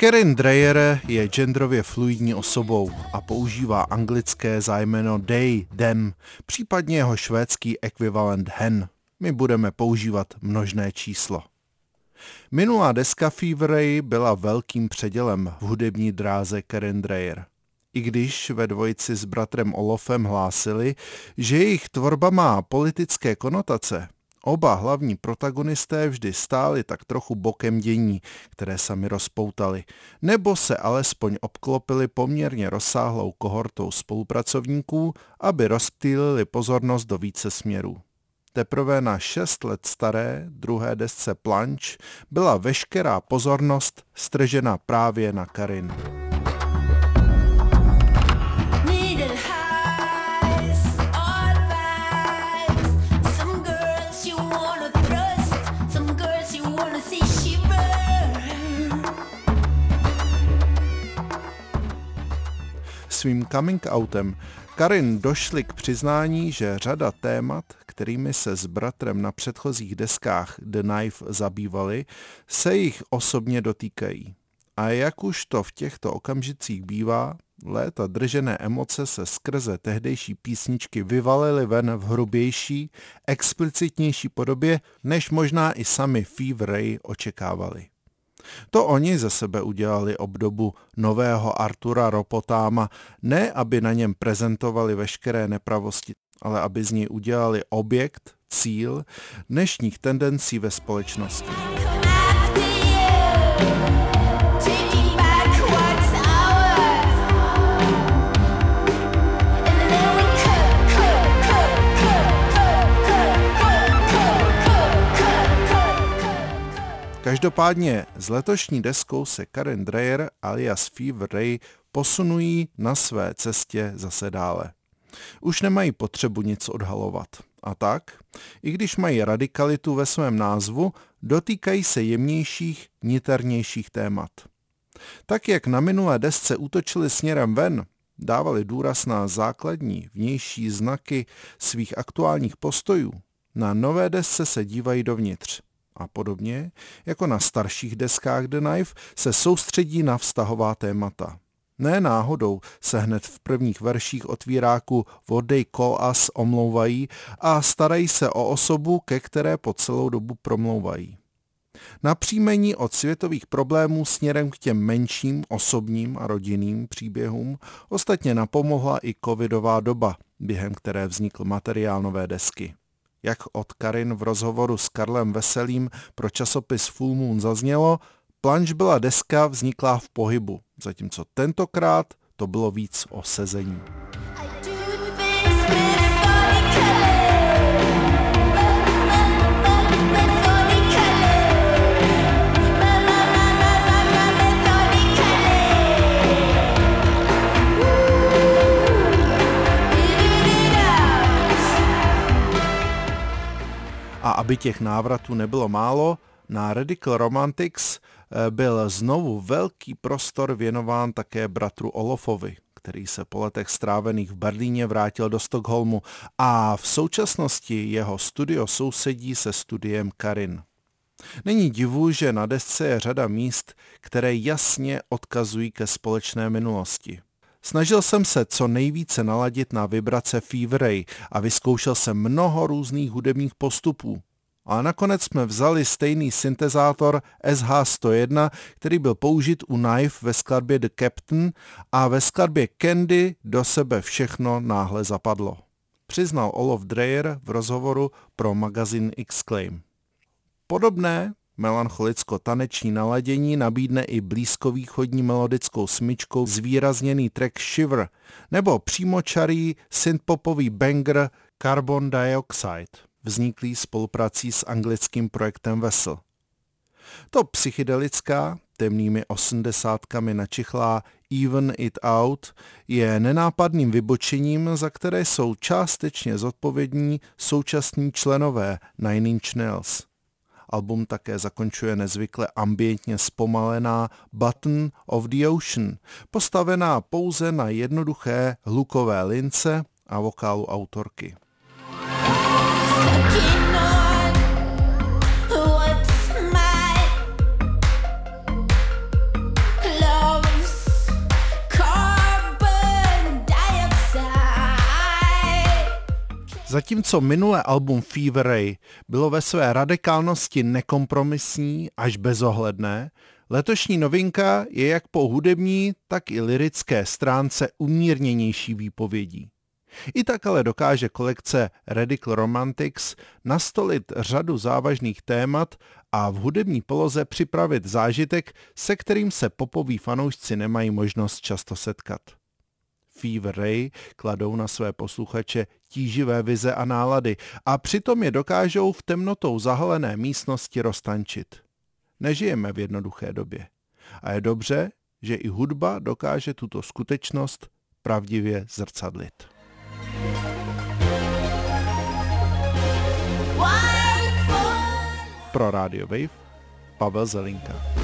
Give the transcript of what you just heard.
Karen Dreyer je genderově fluidní osobou a používá anglické zájmeno they, them, případně jeho švédský ekvivalent hen. My budeme používat množné číslo. Minulá deska Fever byla velkým předělem v hudební dráze Karen Dreyer. I když ve dvojici s bratrem Olofem hlásili, že jejich tvorba má politické konotace, Oba hlavní protagonisté vždy stáli tak trochu bokem dění, které sami rozpoutali, nebo se alespoň obklopili poměrně rozsáhlou kohortou spolupracovníků, aby rozptýlili pozornost do více směrů. Teprve na šest let staré druhé desce Planč byla veškerá pozornost stržena právě na Karin. Svým coming outem Karin došli k přiznání, že řada témat, kterými se s bratrem na předchozích deskách The Knife zabývali, se jich osobně dotýkají. A jak už to v těchto okamžicích bývá, léta držené emoce se skrze tehdejší písničky vyvalily ven v hrubější, explicitnější podobě, než možná i sami Fever Ray očekávali. To oni ze sebe udělali obdobu nového Artura Ropotáma, ne aby na něm prezentovali veškeré nepravosti, ale aby z něj udělali objekt, cíl dnešních tendencí ve společnosti. Každopádně s letošní deskou se Karen Dreyer alias Fever Ray posunují na své cestě zase dále. Už nemají potřebu nic odhalovat. A tak, i když mají radikalitu ve svém názvu, dotýkají se jemnějších, niternějších témat. Tak jak na minulé desce útočili směrem ven, dávali důraz na základní vnější znaky svých aktuálních postojů, na nové desce se dívají dovnitř a podobně, jako na starších deskách The Knife, se soustředí na vztahová témata. Ne náhodou se hned v prvních verších otvíráku What They Call Us omlouvají a starají se o osobu, ke které po celou dobu promlouvají. Napříjmení od světových problémů směrem k těm menším osobním a rodinným příběhům ostatně napomohla i covidová doba, během které vznikl materiál nové desky. Jak od Karin v rozhovoru s Karlem Veselým pro časopis Full Moon zaznělo, planč byla deska vzniklá v pohybu, zatímco tentokrát to bylo víc o sezení. A aby těch návratů nebylo málo, na Radical Romantics eh, byl znovu velký prostor věnován také bratru Olofovi, který se po letech strávených v Berlíně vrátil do Stockholmu a v současnosti jeho studio sousedí se studiem Karin. Není divu, že na desce je řada míst, které jasně odkazují ke společné minulosti. Snažil jsem se co nejvíce naladit na vibrace Fever Ray a vyzkoušel jsem mnoho různých hudebních postupů. A nakonec jsme vzali stejný syntezátor SH101, který byl použit u Knife ve skladbě The Captain a ve skladbě Candy do sebe všechno náhle zapadlo. Přiznal Olof Dreyer v rozhovoru pro magazin Exclaim. Podobné Melancholicko-taneční naladění nabídne i blízkovýchodní melodickou smyčkou zvýrazněný track Shiver nebo přímočarý synthpopový banger Carbon Dioxide, vzniklý spoluprací s anglickým projektem Vessel. To psychedelická, temnými osmdesátkami načichlá Even It Out je nenápadným vybočením, za které jsou částečně zodpovědní současní členové Nine Inch Nails. Album také zakončuje nezvykle ambientně zpomalená Button of the Ocean, postavená pouze na jednoduché hlukové lince a vokálu autorky. Zatímco minulé album Fever Ray bylo ve své radikálnosti nekompromisní až bezohledné, letošní novinka je jak po hudební, tak i lirické stránce umírněnější výpovědí. I tak ale dokáže kolekce Radical Romantics nastolit řadu závažných témat a v hudební poloze připravit zážitek, se kterým se popoví fanoušci nemají možnost často setkat. Fever Ray kladou na své posluchače tíživé vize a nálady a přitom je dokážou v temnotou zahalené místnosti roztančit. Nežijeme v jednoduché době. A je dobře, že i hudba dokáže tuto skutečnost pravdivě zrcadlit. Pro Radio Wave Pavel Zelinka.